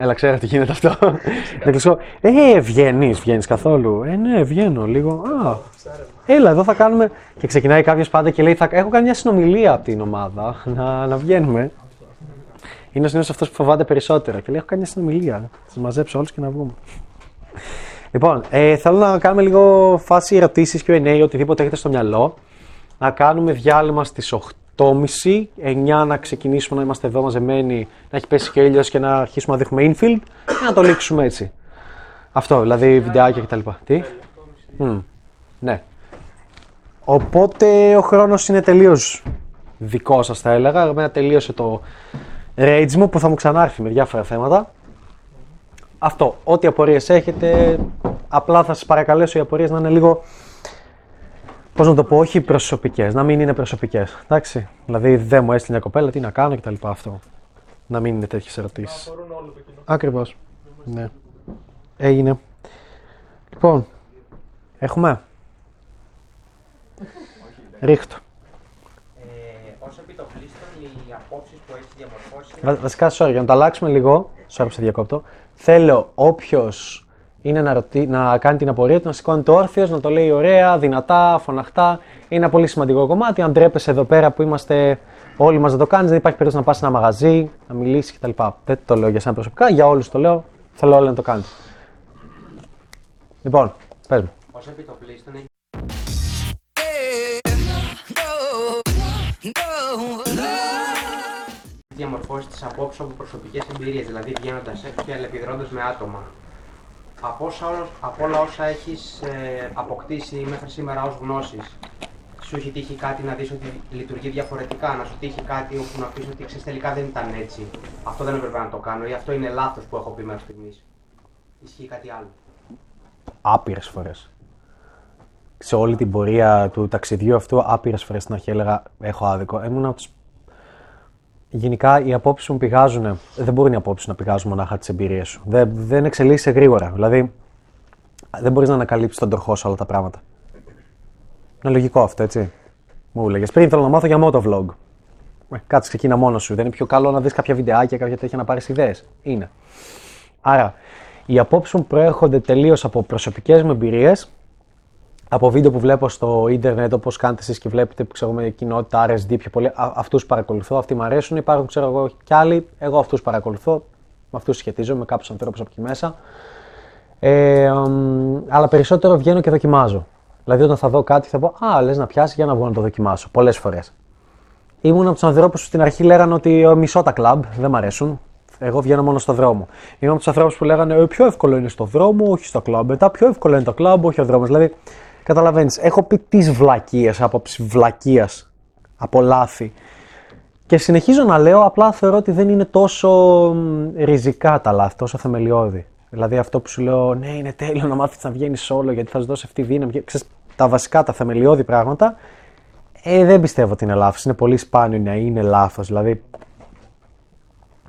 Έλα, ξέρω τι γίνεται αυτό. Να κλείσω. Ε, βγαίνεις, βγαίνεις καθόλου. Ε, ναι, βγαίνω λίγο. Α, έλα, εδώ θα κάνουμε. Και ξεκινάει κάποιος πάντα και λέει: θα... Έχω κάνει μια συνομιλία από την ομάδα να, να βγαίνουμε. Είναι ο συνήθως αυτός που φοβάται περισσότερο. Και λέει: Έχω κάνει μια συνομιλία. Θα σας μαζέψω όλους και να βγούμε. Λοιπόν, ε, θέλω να κάνουμε λίγο φάση ερωτήσεις και QA, οτιδήποτε έχετε στο μυαλό. Να κάνουμε διάλειμμα στις 8.30, 9 να ξεκινήσουμε να είμαστε εδώ μαζεμένοι, να έχει πέσει και ήλιο και να αρχίσουμε να δείχνουμε infield και να το λήξουμε έτσι. Αυτό, δηλαδή βιντεάκια κτλ. Τι; Mm, ναι. Οπότε ο χρόνος είναι τελείως δικό σας, θα έλεγα. Εμένα τελείωσε το rage μου που θα μου ξανάρθει με διάφορα θέματα. Αυτό. Ό,τι απορίες έχετε, απλά θα σας παρακαλέσω οι απορίες να είναι λίγο Πώς να το πω, όχι προσωπικές, να μην είναι προσωπικές. Εντάξει. Δηλαδή, δεν μου έστειλε μια κοπέλα, τι να κάνω κτλ. Αυτό. Να μην είναι τέτοιες ερωτήσεις. Ακριβώς. Ναι. Έγινε. Λοιπόν, έχουμε; Ρίχτω. Ε, Ω επιτοπλίστων, οι απόψεις που έχεις διαμορφώσει. Βασικά, sorry, για να το αλλάξουμε λίγο, sorry που σε διακόπτω, θέλω όποιος είναι να, ρωτή, να κάνει την απορία του, να σηκώνει το όρθιο, να το λέει ωραία, δυνατά, φωναχτά. Είναι ένα πολύ σημαντικό κομμάτι. Αν τρέπεσαι εδώ πέρα που είμαστε όλοι μας να το κάνεις, δεν υπάρχει περίπτωση να πας σε ένα μαγαζί, να μιλήσεις κτλ. Δεν το λέω για σένα προσωπικά, για όλους το λέω. Θέλω όλοι να το κάνετε. Λοιπόν, πες μου. Ω επιτοπλίστων, έχει διαμορφώσει τι απόψει από προσωπικές εμπειρίες, δηλαδή βγαίνοντας έξω και αλληλεπιδρώντα με άτομα; Από, όσα, όλος- από όλα όσα έχεις αποκτήσει μέχρι σήμερα ως γνώσεις, σου έχει τύχει κάτι να δεις ότι λειτουργεί διαφορετικά, να σου τύχει κάτι όπου να πεις ότι ξέρεις τελικά δεν ήταν έτσι. Αυτό δεν έπρεπε να το κάνω ή αυτό είναι λάθος που έχω πει μέχρι στιγμής. Ισχύει κάτι άλλο. Άπειρες φορές. Σε όλη την πορεία του ταξιδιού αυτού, άπειρες φορές στην αρχή έλεγα: Έχω άδικο. Ήμουν από τους... Γενικά οι απόψεις μου πηγάζουν. Δεν μπορεί οι απόψεις να πηγάζουν μονάχα τις εμπειρίες σου. Δεν, δεν εξελίσσεσαι γρήγορα. Δηλαδή, δεν μπορείς να ανακαλύψεις τον τροχό σε όλα τα πράγματα. Είναι λογικό αυτό, έτσι. Μου έλεγες πριν θέλω να μάθω για motovlog. Ε, κάτσε ξεκίνα μόνος σου. Δεν είναι πιο καλό να δεις κάποια βιντεάκια, κάποια τέτοια να πάρεις ιδέες. Είναι. Άρα, οι απόψεις μου προέρχονται τελείως από προσωπικές μου εμπειρίες, από βίντεο που βλέπω στο ίντερνετ, όπως κάνετε εσείς και βλέπετε, που ξέρω με κοινότητα RSD πιο πολύ. Αυτούς παρακολουθώ, αυτοί μου αρέσουν. Υπάρχουν, ξέρω εγώ, κι άλλοι. Εγώ αυτούς παρακολουθώ. Με αυτούς σχετίζομαι, με κάποιους ανθρώπους από εκεί μέσα. Ε, μ, αλλά περισσότερο βγαίνω και δοκιμάζω. Δηλαδή, όταν θα δω κάτι, θα πω Α, λες να πιάσει για να βγω να το δοκιμάσω. Πολλές φορές. Ήμουν από τους ανθρώπους που στην αρχή λέγανε ότι ε, μισώ τα κλαμπ, δεν μ' αρέσουν. Εγώ βγαίνω μόνο στο δρόμο. Είμαι από τους ανθρώπους που λέγανε ε, πιο εύκολο είναι στο δρόμο, όχι στο κλαμπ. Μετά πιο εύκολο είναι το κλαμπ, όχι ο δρόμος. Δηλαδή, καταλαβαίνεις, έχω πει τις βλακίες, άποψη βλακεία, από λάθη. Και συνεχίζω να λέω, απλά θεωρώ ότι δεν είναι τόσο μ, ριζικά τα λάθη, τόσο θεμελιώδη. Δηλαδή αυτό που σου λέω, ναι, είναι τέλειο να μάθεις να βγαίνεις όλο γιατί θα σου δώσει αυτή τη δύναμη. Και Ξέρεις, τα βασικά, τα θεμελιώδη πράγματα, ε, δεν πιστεύω ότι είναι λάθος. Είναι πολύ σπάνιο να είναι λάθος. Δηλαδή,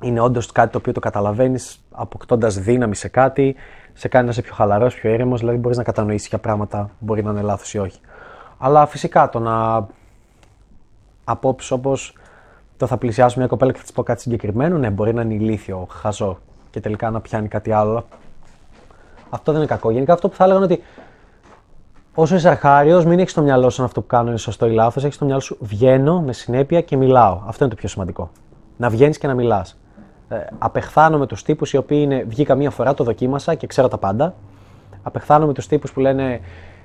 είναι όντως κάτι το οποίο το καταλαβαίνεις αποκτώντας δύναμη σε κάτι, σε κάνει να είσαι πιο χαλαρός, πιο ήρεμο, δηλαδή μπορείς να κατανοήσεις για πράγματα που μπορεί να είναι λάθος ή όχι. Αλλά φυσικά το να απόψεις όπως το θα πλησιάσω μια κοπέλα και θα της πω κάτι συγκεκριμένο, ναι, μπορεί να είναι ηλίθιο, χαζό και τελικά να πιάνει κάτι άλλο. Αυτό δεν είναι κακό. Γενικά αυτό που θα έλεγα είναι ότι όσο είσαι αρχάριος, μην έχεις στο μυαλό σου αν αυτό που κάνω είναι σωστό ή λάθος. Έχεις στο μυαλό σου βγαίνω με συνέπεια και μιλάω. Αυτό είναι το πιο σημαντικό. Να βγαίνεις και να μιλάς. Ε, απεχθάνω με τους τύπους οι οποίοι είναι βγήκα μία φορά, το δοκίμασα και ξέρω τα πάντα. Απεχθάνω με τους τύπους που λένε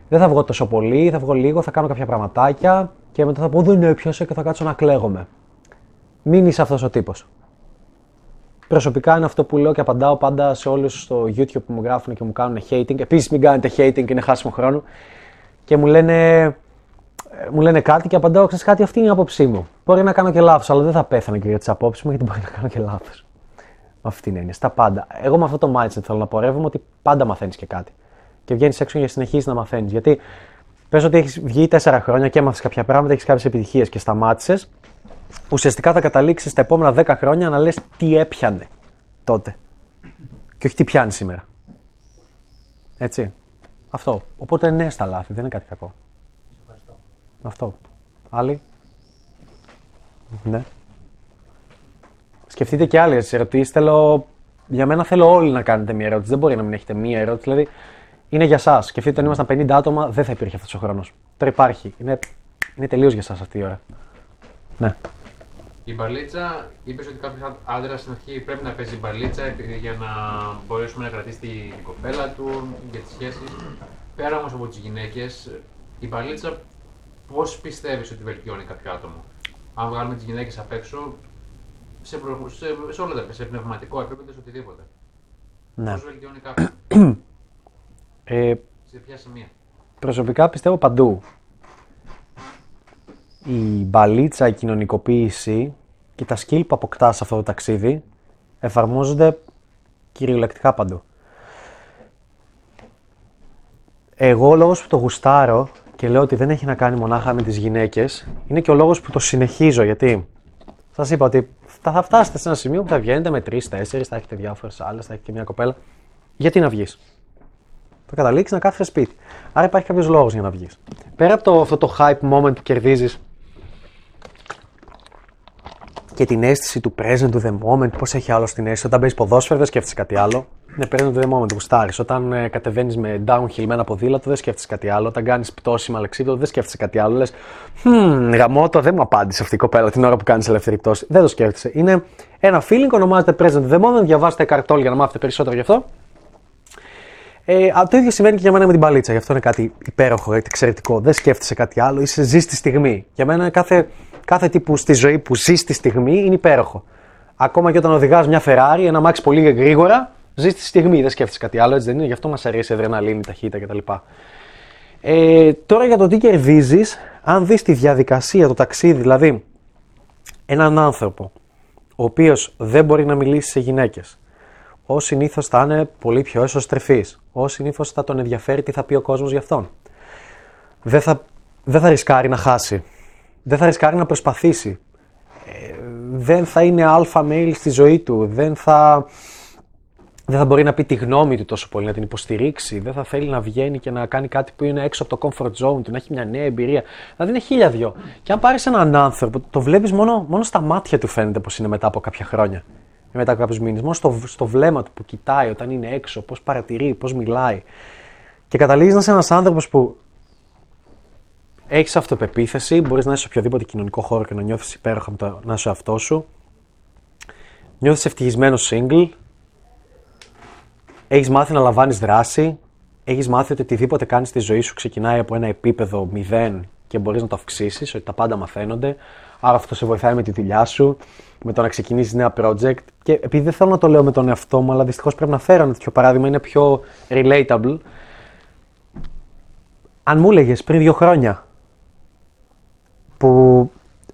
δεν θα βγω τόσο πολύ, θα βγω λίγο, θα κάνω κάποια πραγματάκια και μετά θα πω δεν έπιασε και θα κάτσω να κλαίγομαι. Μην είσαι αυτός ο τύπος. Προσωπικά είναι αυτό που λέω και απαντάω πάντα σε όλους στο YouTube που μου γράφουν και μου κάνουν hating. Επίσης, μην κάνετε hating, είναι χάσιμο χρόνο. Και μου λένε, ε, μου λένε κάτι και απαντάω, ξέρεις κάτι, αυτή είναι η άποψή μου. Μπορεί να κάνω και λάθος, αλλά δεν θα πέθανα και για τις απόψεις μου, γιατί μπορεί να κάνω και λάθος. Αυτή είναι, στα πάντα. Εγώ με αυτό το mindset θέλω να πορεύομαι ότι πάντα μαθαίνεις και κάτι. Και βγαίνεις έξω για συνεχίσει να μαθαίνεις. Γιατί πες ότι έχεις βγει 4 χρόνια και έμαθες κάποια πράγματα, έχεις κάποιες επιτυχίες και σταμάτησες, ουσιαστικά θα καταλήξεις τα επόμενα 10 χρόνια να λες τι έπιανε τότε. Και όχι τι πιάνει σήμερα. Έτσι. Αυτό. Οπότε ναι στα λάθη, δεν είναι κάτι κακό. Αυτό. Άλλοι; Ναι. Σκεφτείτε και άλλε ερωτήσει. Θέλω για μένα θέλω όλοι να κάνετε μία ερώτηση. Δεν μπορεί να μην έχετε μία ερώτηση. Δηλαδή, είναι για εσά. Σκεφτείτε όταν ήμασταν 50 άτομα, δεν θα υπήρχε αυτός ο χρόνος. Τώρα υπάρχει. Είναι, είναι τελείως για εσά αυτή η ώρα. Ναι. Η μπαλίτσα, είπες ότι κάποιος άντρας στην αρχή πρέπει να παίζει μπαλίτσα επει- για να μπορέσουμε να κρατήσει την κοπέλα του για τις σχέσεις. Πέρα όμως από τις γυναίκες, η μπαλίτσα πώς πιστεύεις ότι βελτιώνει κάποιο άτομο; Αν βγάλουμε τις γυναίκες απ' έξω, σε, προ- σε, σε όλα τα επίπεδα, σε πνευματικό επίπεδο, σε οτιδήποτε. ναι. Πώς βελτιώνει κάποιον, Ε, σε ποια σημεία; προσωπικά πιστεύω παντού. Η μπαλίτσα, η κοινωνικοποίηση και τα skill που αποκτάς σε αυτό το ταξίδι εφαρμόζονται κυριολεκτικά παντού. Εγώ ο λόγος που το γουστάρω και λέω ότι δεν έχει να κάνει μονάχα με τις γυναίκες είναι και ο λόγος που το συνεχίζω γιατί σας είπα ότι θα, θα φτάσετε σε ένα σημείο που θα βγαίνετε με τρεις, τέσσερις, θα έχετε διάφορες άλλες, θα έχετε και μια κοπέλα. Γιατί να βγεις; Θα καταλήξεις να κάθεσαι σπίτι. Άρα υπάρχει κάποιος λόγος για να βγεις. Πέρα από το, αυτό το hype moment που κερδίζεις και την αίσθηση του present to the moment, πώς έχει άλλο την αίσθηση. Όταν παίζει ποδόσφαιρο δεν σκέφτεσαι κάτι άλλο. Είναι present to the moment, γουστάρεις. Όταν ε, κατεβαίνεις με downhill με ένα ποδήλατο δεν σκέφτεσαι κάτι άλλο. Όταν κάνεις πτώση με αλεξίπτωτο δεν σκέφτεσαι κάτι άλλο. Λες, Hm, γαμώτο, δεν μου απάντησε αυτή η κοπέλα την ώρα που κάνεις ελεύθερη πτώση. Δεν το σκέφτεσαι. Είναι ένα feeling, ονομάζεται present to the moment. Διαβάστε καρτόλ για να μάθετε περισσότερο γι' αυτό. Ε, α, το ίδιο συμβαίνει και για μένα με την παλίτσα. Γι' αυτό είναι κάτι υπέροχο, εξαιρετικό. Δεν σκέφτεσαι κάτι άλλο, είσαι ζει τη στιγμή. Για μένα κάθε, κάθε τύπου στη ζωή που ζει τη στιγμή είναι υπέροχο. Ακόμα και όταν οδηγάς μια Ferrari, ένα μάξι πολύ γρήγορα, ζεις τη στιγμή. Δεν σκέφτεσαι κάτι άλλο, έτσι δεν είναι. Γι' αυτό μας αρέσει η αδρεναλίνη, η ταχύτητα κτλ. Ε, τώρα για το τι κερδίζεις, αν δεις τη διαδικασία, το ταξίδι, δηλαδή έναν άνθρωπο ο οποίος δεν μπορεί να μιλήσει σε γυναίκες, ο συνήθως θα είναι πολύ πιο εσωστρεφής. Ο συνήθως θα τον ενδιαφέρει τι θα πει ο κόσμος για αυτόν. Δεν θα, δεν θα ρισκάρει να χάσει. Δεν θα ρισκάρει να προσπαθήσει. Ε, δεν θα είναι αλφα mail στη ζωή του. Δεν θα, δεν θα μπορεί να πει τη γνώμη του τόσο πολύ, να την υποστηρίξει. Δεν θα θέλει να βγαίνει και να κάνει κάτι που είναι έξω από το comfort zone του, να έχει μια νέα εμπειρία. Δηλαδή είναι χίλια δυο. Και αν πάρεις έναν άνθρωπο, το βλέπεις μόνο, μόνο στα μάτια του φαίνεται πώ είναι μετά από κάποια χρόνια μετά από κάποιους μήνες. Μόνο στο, στο βλέμμα του που κοιτάει όταν είναι έξω, πώς παρατηρεί, πώς μιλάει. Και καταλήγεις να είσαι ένας άνθρωπος που έχεις αυτοπεποίθηση, μπορείς να είσαι σε οποιοδήποτε κοινωνικό χώρο και να νιώθεις υπέροχα με το να είσαι αυτό σου. Νιώθεις ευτυχισμένος single. Έχεις μάθει να λαμβάνεις δράση; Έχεις μάθει ότι οτιδήποτε κάνεις στη ζωή σου ξεκινάει από ένα επίπεδο 0 και μπορείς να το αυξήσεις, ότι τα πάντα μαθαίνονται. Άρα αυτό σε βοηθάει με τη δουλειά σου, με το να ξεκινήσεις νέα project. Και επειδή δεν θέλω να το λέω με τον εαυτό μου, αλλά δυστυχώς πρέπει να φέρω ένα τέτοιο παράδειγμα, είναι πιο relatable. Αν μου έλεγες πριν δύο χρόνια που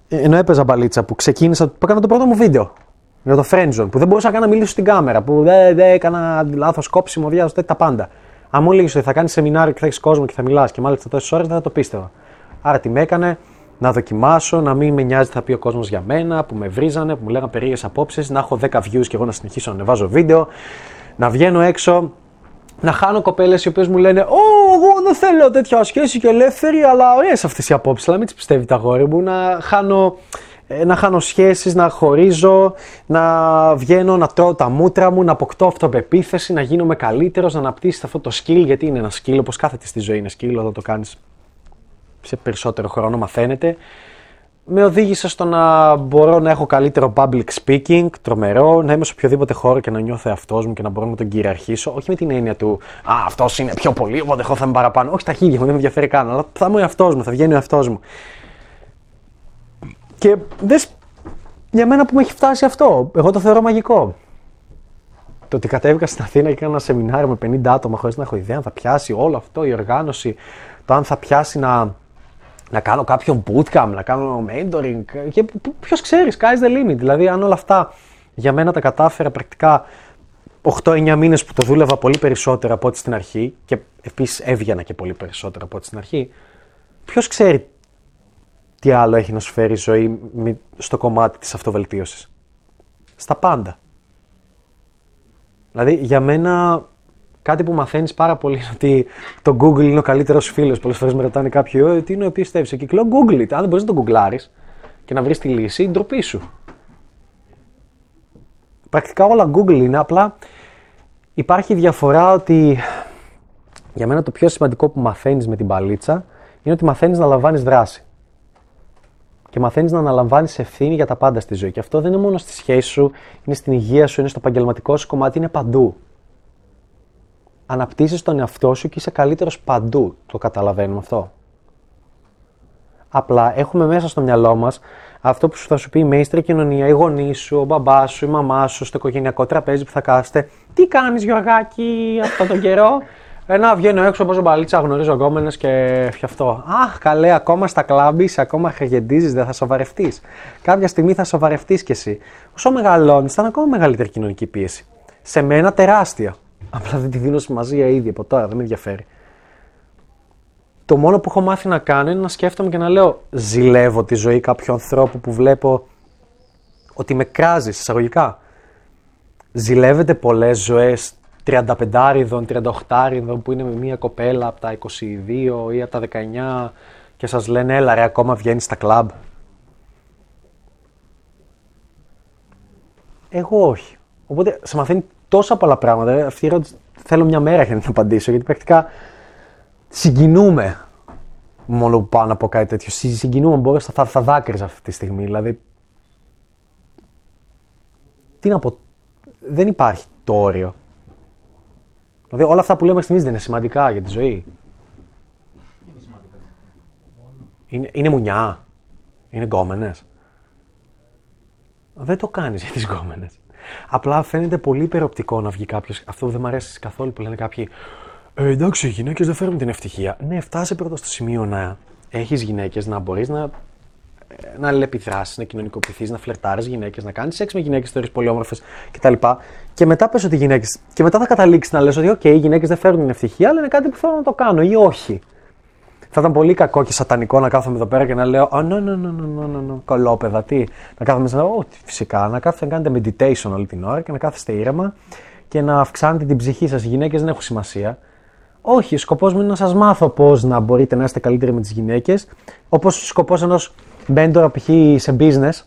ενώ έπαιζα μπαλίτσα, που ξεκίνησα, που έκανα το πρώτο μου βίντεο για το friendzone, που δεν μπορούσα καν να μιλήσω στην κάμερα, που δεν, δεν έκανα λάθος κόψιμο, διάβασα τέτοια τα πάντα. Αν μου έλεγες ότι θα κάνεις σεμινάριο και θα έχεις κόσμο και θα μιλάς και μάλιστα τόσες ώρες, δεν θα το πίστευα. Άρα τι με έκανε, να δοκιμάσω, να μην με νοιάζει τι θα πει ο κόσμος για μένα, που με βρίζανε, που μου λέγανε περίεργες απόψεις, να έχω 10 views και εγώ να συνεχίσω να ανεβάζω βίντεο, να βγαίνω έξω, να χάνω κοπέλες οι οποίες μου λένε Ω, εγώ δεν θέλω τέτοια σχέση και ελεύθερη, αλλά ωραίες αυτές οι απόψεις. Αλλά μην τις πιστεύει τα γόρι μου, να χάνω, ε, να χάνω σχέσεις, να χωρίζω, να βγαίνω, να τρώω τα μούτρα μου, να αποκτώ αυτοπεποίθηση, να γίνομαι καλύτερος, να αναπτύσσει αυτό το skill. Γιατί είναι ένα skill, όπως κάθε τι στη ζωή είναι skill, όταν το κάνεις σε περισσότερο χρόνο, μαθαίνετε. Με οδήγησε στο να μπορώ να έχω καλύτερο public speaking, τρομερό, να είμαι σε οποιοδήποτε χώρο και να νιώθω εαυτός μου και να μπορώ να τον κυριαρχήσω. Όχι με την έννοια του Α, αυτός είναι πιο πολύ, οπότε εγώ θα είμαι παραπάνω. Όχι τα χίλια μου, δεν με ενδιαφέρει καν, αλλά θα είμαι ο εαυτός μου, θα βγαίνει ο εαυτός μου. Και δες για μένα που με έχει φτάσει αυτό. Εγώ το θεωρώ μαγικό. Το ότι κατέβηκα στην Αθήνα και έκανα ένα σεμινάριο με 50 άτομα χωρίς να έχω ιδέα αν θα πιάσει όλο αυτό, η οργάνωση, το αν θα πιάσει να, να κάνω κάποιον bootcamp, να κάνω mentoring. Και ποιος ξέρει, sky's the limit. Δηλαδή, αν όλα αυτά για μένα τα κατάφερα πρακτικά 8-9 μήνες που το δούλευα πολύ περισσότερο από ό,τι στην αρχή και επίσης έβγαινα και πολύ περισσότερο από ό,τι στην αρχή. Ποιος ξέρει τι άλλο έχει να σου φέρει η ζωή μη- στο κομμάτι της αυτοβελτίωσης; Στα πάντα. Δηλαδή, για μένα, κάτι που μαθαίνεις πάρα πολύ είναι ότι το Google είναι ο καλύτερος φίλος. Πολλές φορές με ρωτάνε κάποιοι, «Ε, τι είναι ο πιστεύεις εκεί; Και λέω, Google it. Αν δεν μπορείς να το γκουγκλάρεις και να βρεις τη λύση, ντροπή σου. Πρακτικά όλα Google είναι, απλά υπάρχει διαφορά ότι για μένα το πιο σημαντικό που μαθαίνεις με την παλίτσα είναι ότι μαθαίνεις να λαμβάνεις δράση. Και μαθαίνεις να αναλαμβάνεις ευθύνη για τα πάντα στη ζωή. Και αυτό δεν είναι μόνο στη σχέση σου, είναι στην υγεία σου, είναι στο επαγγελματικό σου κομμάτι, είναι παντού. Αναπτύσσεις τον εαυτό σου και είσαι καλύτερος παντού. Το καταλαβαίνουμε αυτό. Απλά έχουμε μέσα στο μυαλό μας αυτό που θα σου πει η μέιστρη κοινωνία, η γονείς σου, ο μπαμπάς σου, η μαμά σου, στο οικογενειακό τραπέζι που θα κάθεστε. Τι κάνεις, Γιωργάκη, αυτόν τον καιρό; Ένα βγαίνω έξω όπως μπαλίτσα, γνωρίζω γκόμενες και αυτό. Αχ, καλέ, ακόμα στα κλάμπη, ακόμα χαγεντίζει, δεν θα σοβαρευτείς. Κάποια στιγμή θα σοβαρευτείς κι εσύ. Όσο μεγαλώνεις, θα είναι ακόμα μεγαλύτερη κοινωνική πίεση. Σε μένα τεράστια. Απλά δεν τη δίνω σημασία ήδη από τώρα, δεν με ενδιαφέρει το μόνο που έχω μάθει να κάνω είναι να σκέφτομαι και να λέω ζηλεύω τη ζωή κάποιου ανθρώπου που βλέπω ότι με κράζεις εισαγωγικά. Ζηλεύετε πολλές ζωές 35 38 που είναι με μία κοπέλα από τα 22 ή από τα 19 και σας λένε έλα ρε ακόμα βγαίνεις στα κλαμπ. Εγώ όχι. Οπότε σε μαθαίνει τόσα πολλά πράγματα. Αυτή η ερώτηση θέλω μια μέρα για να την απαντήσω γιατί πρακτικά συγκινούμε μόνο που πάω να πω κάτι τέτοιο. Συγκινούμε, μπορεί θα, θα δάκρυζα αυτή τη στιγμή. Δηλαδή, τι να πω, δεν υπάρχει το όριο. Δηλαδή όλα αυτά που λέμε στιγμής δεν είναι σημαντικά για τη ζωή. Είναι σημαντικά. Είναι, είναι μουνιά. Είναι γκόμενες. Δεν το κάνεις για τις γκόμενες. Απλά φαίνεται πολύ υπεροπτικό να βγει κάποιος. Αυτό δεν μου αρέσει καθόλου που λένε κάποιοι. Ε, εντάξει, οι γυναίκες δεν φέρνουν την ευτυχία. Ναι, φτάσει πρώτα στο σημείο να έχεις γυναίκες, να μπορείς να, να αλληλεπιδράσεις, να κοινωνικοποιηθείς, να φλερτάρεις γυναίκες, να κάνεις σεξ με γυναίκες, θεωρείς πολύ όμορφες κτλ. Και μετά πες ότι γυναίκες. Και μετά θα καταλήξεις να λες ότι, OK, οι γυναίκες δεν φέρνουν την ευτυχία, αλλά είναι κάτι που θέλω να το κάνω ή όχι. Θα ήταν πολύ κακό και σατανικό να κάθομαι εδώ πέρα και να λέω, Oh, no, no, no, no, no, no, κολόπεδα, τι. Να κάθομαι να λέω, oh, φυσικά, να κάθεστε να κάνετε meditation όλη την ώρα και να κάθεστε ήρεμα και να αυξάνετε την ψυχή σας. Οι γυναίκες δεν έχουν σημασία. Όχι, σκοπός μου είναι να σας μάθω πώς να μπορείτε να είστε καλύτεροι με τις γυναίκες. Όπως σκοπός ενός mentor π.χ. σε business,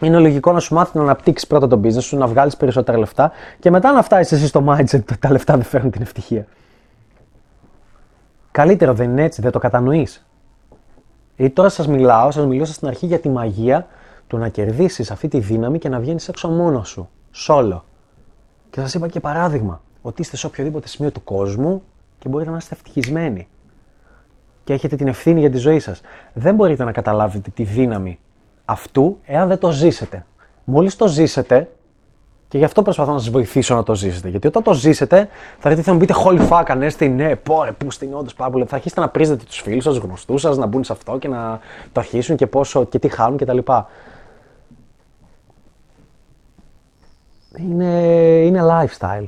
είναι λογικό να σου μάθει να αναπτύξεις πρώτα το business σου, να βγάλεις περισσότερα λεφτά και μετά να φτάσεις εσύ στο mindset ότι τα λεφτά δεν φέρνουν την ευτυχία. Καλύτερο δεν είναι έτσι, δεν το κατανοείς. Ή τώρα σας μιλάω, σας μιλούσα στην αρχή για τη μαγεία του να κερδίσεις αυτή τη δύναμη και να βγαίνεις έξω μόνος σου, solo. Και σας είπα και παράδειγμα ότι είστε σε οποιοδήποτε σημείο του κόσμου και μπορείτε να είστε ευτυχισμένοι. Και έχετε την ευθύνη για τη ζωή σας. Δεν μπορείτε να καταλάβετε τη δύναμη αυτού εάν δεν το ζήσετε. Μόλις το ζήσετε, και γι' αυτό προσπαθώ να σας βοηθήσω να το ζήσετε. Γιατί όταν το ζήσετε, θα έρθετε να μου πείτε Holy fuck, ανέστη, ναι, πόρε, πού στην όντως πάρα πολύ. Θα αρχίσετε να πρίζετε τους φίλους σας, γνωστούς σας, να μπουν σε αυτό και να το αρχίσουν και πόσο και τι χάνουν κτλ. Είναι, είναι lifestyle.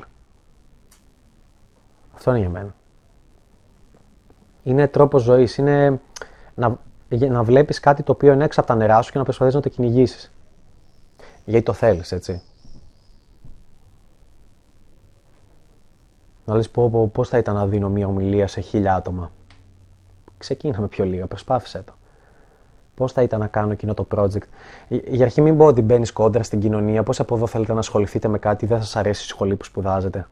Αυτό είναι για μένα. Είναι τρόπος ζωής. Είναι να, να βλέπεις κάτι το οποίο είναι έξω από τα νερά σου και να προσπαθείς να το κυνηγήσεις. Γιατί το θέλεις, έτσι. Να λες πω, πω πώς θα ήταν να δίνω μια ομιλία σε χίλια άτομα; Ξεκίναμε πιο λίγα, προσπάθησε το. Πώς θα ήταν να κάνω εκείνο το project; Για αρχή, μην πω ότι μπαίνεις κόντρα στην κοινωνία. Πώς από εδώ θέλετε να ασχοληθείτε με κάτι, δεν σας αρέσει η σχολή που σπουδάζετε;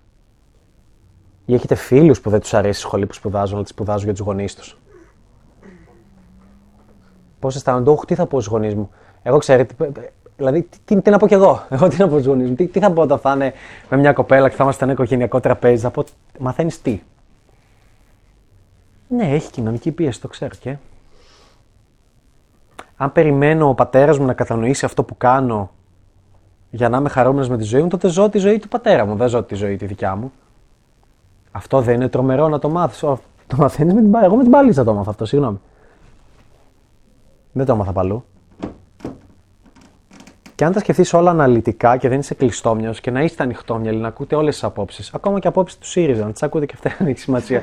Ή έχετε φίλους που δεν τους αρέσει η σχολή που σπουδάζουν, αλλά τη σπουδάζουν για τους γονείς τους; Πώς αισθάνονται, Όχι, τι θα πω στους γονείς μου; Εγώ ξέρετε, δηλαδή, τι, τι, να πω κι εγώ; Εγώ τι να πω στους γονείς μου; Τι, τι θα πω όταν θα είναι με μια κοπέλα και θα είμαστε ένα οικογενειακό τραπέζι; Θα πω, μαθαίνεις τι; Ναι, έχει κοινωνική πίεση, το ξέρω και. Αν περιμένω ο πατέρας μου να κατανοήσει αυτό που κάνω για να είμαι χαρούμενος με τη ζωή μου, τότε ζω τη ζωή του πατέρα μου. Δεν ζω τη ζωή τη δικιά μου. Αυτό δεν είναι τρομερό να το μάθεις. Το μαθαίνεις με την Εγώ με την παλίτσα το έμαθα αυτό, συγγνώμη. Δεν το έμαθα παλού. Και αν τα σκεφτείς όλα αναλυτικά και δεν είσαι κλειστόμιο και να είστε ανοιχτόμυαλοι, να ακούτε όλες τις απόψεις, ακόμα και απόψεις του ΣΥΡΙΖΑ, να τις ακούτε και αυτά δεν έχει σημασία.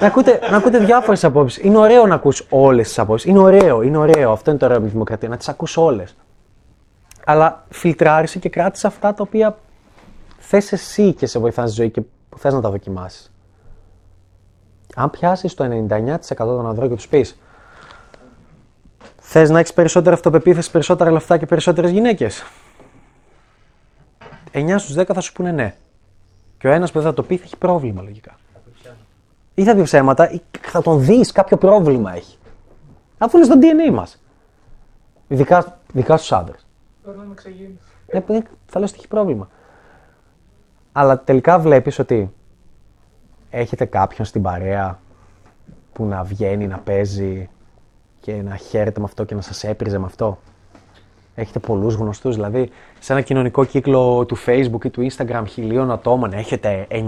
να, ακούτε, να ακούτε διάφορες απόψεις. Είναι ωραίο να ακούς όλες τις απόψεις. Είναι ωραίο, είναι ωραίο. Αυτό είναι το ωραίο με τη δημοκρατία, να τις ακούς όλες. Αλλά φιλτράρισε και κράτησε αυτά τα οποία θες εσύ και σε βοηθάς στη ζωή και που θες να τα δοκιμάσεις. Αν πιάσεις το 99% των ανδρών και τους πεις Θες να έχεις περισσότερη αυτοπεποίθηση, περισσότερα λεφτά και περισσότερες γυναίκες; 9 στους 10 θα σου πούνε ναι. Και ο ένας που δεν θα το πει θα έχει πρόβλημα λογικά. Ή θα πει ψέματα, ή θα τον δεις κάποιο πρόβλημα έχει. Αφού είναι στο DNA μας. Ειδικά, ειδικά στους άντρες. Τώρα να με εξαγίνει. Ε, ε, θα λέω ότι έχει πρόβλημα. Αλλά τελικά βλέπεις ότι έχετε κάποιον στην παρέα που να βγαίνει, να παίζει και να χαίρεται με αυτό και να σας έπριζε με αυτό. Έχετε πολλούς γνωστούς, δηλαδή σε ένα κοινωνικό κύκλο του Facebook ή του Instagram χιλίων ατόμων έχετε 990,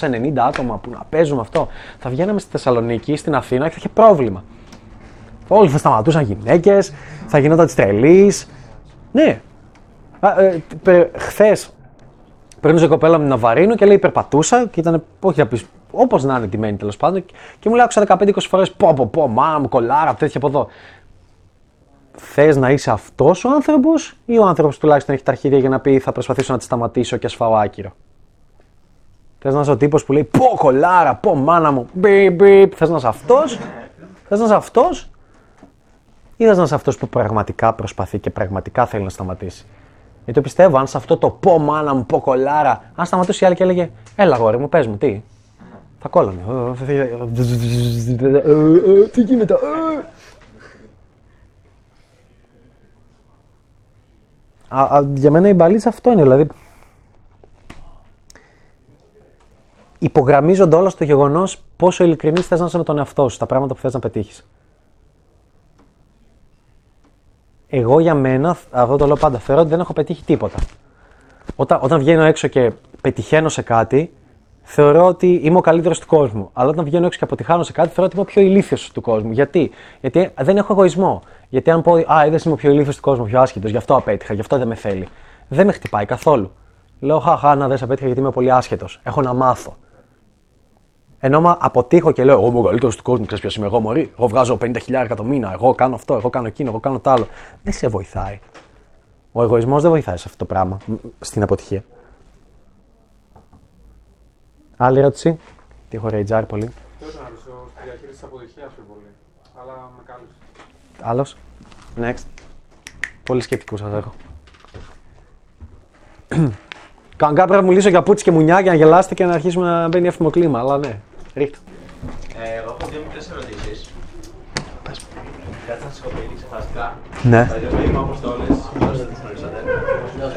990 άτομα που να παίζουν με αυτό. Θα βγαίναμε στη Θεσσαλονίκη ή στην Αθήνα και θα είχε πρόβλημα. Όλοι θα σταματούσαν γυναίκες, θα γινόταν της τρελής. Ναι. Ε, Χθες Παίρνω η κοπέλα με την Ναβαρίνο και λέει περπατούσα και ήταν, όχι να πει, όπως να είναι τιμένη τέλος πάντων. Και μου λέει, άκουσα 15-20 φορές, πω, πω, πω, μάνα μου, κολάρα, τέτοια από εδώ. Θες να είσαι αυτός ο άνθρωπος ή ο άνθρωπος τουλάχιστον έχει τα αρχίδια για να πει θα προσπαθήσω να τη σταματήσω και ασφάω άκυρο. Θες να είσαι ο τύπος που λέει πω κολάρα, πω μάνα μου, μπιπ, μπιπ. Θες να είσαι αυτός, θες να είσαι αυτός ή θες να είσαι αυτός που πραγματικά προσπαθεί και πραγματικά θέλει να σταματήσει. Γιατί πιστεύω, αν σε αυτό το πω μάνα μου, πω κολάρα, αν σταματούσε η άλλη και έλεγε Έλα, γόρι μου, πες μου, τι. Θα κόλλωνε. Τι γίνεται; Για μένα η μπαλίτσα αυτό είναι, δηλαδή. Υπογραμμίζονται όλα στο γεγονός πόσο ειλικρινή θες να είσαι με τον εαυτό σου, στα πράγματα που θες να πετύχεις. Εγώ για μένα, αυτό το λέω πάντα, θεωρώ ότι δεν έχω πετύχει τίποτα. Όταν, όταν βγαίνω έξω και πετυχαίνω σε κάτι, θεωρώ ότι είμαι ο καλύτερος του κόσμου. Αλλά όταν βγαίνω έξω και αποτυχάνω σε κάτι, θεωρώ ότι είμαι ο πιο ηλίθιος του κόσμου. Γιατί; Γιατί δεν έχω εγωισμό. Γιατί αν πω, Α, είδες είμαι ο πιο ηλίθιος του κόσμου, ο πιο άσχετος, γι' αυτό απέτυχα, γι' αυτό δεν με θέλει. Δεν με χτυπάει καθόλου. Λέω, Χαχά, να δεν απέτυχα γιατί είμαι πολύ άσχετος. Έχω να μάθω. Ενώ μα αποτύχω και λέω: Εγώ είμαι ο καλύτερος του κόσμου, ξέρεις ποιος είμαι εγώ, Μωρή. Εγώ βγάζω 50.000 το μήνα. Εγώ κάνω αυτό, εγώ κάνω εκείνο, εγώ κάνω το άλλο. Δεν σε βοηθάει. Ο εγωισμός δεν βοηθάει σε αυτό το πράγμα, στην αποτυχία. Άλλη ερώτηση; Τι έχω ρεϊτζάρει πολύ. Θέλω να ρωτήσω στη διαχείριση της αποτυχίας πιο πολύ. Αλλά με κάλυψες. Άλλος; Next. Πολύ σκεπτικού σας έχω. Κανονικά πρέπει να μου λύσω για πούτσι και μουνιά για να γελάσετε και να αρχίσουμε να μπαίνει εύθυμο κλίμα. Αλλά ναι, ρίχτε. Ε, εγώ έχω δύο μικρές ερωτήσεις. Κάτι να σχολιάσω ξεχαστικά. Ναι. Θα λέω είμαι αποστόλες, όσο τις γνωρίσατε.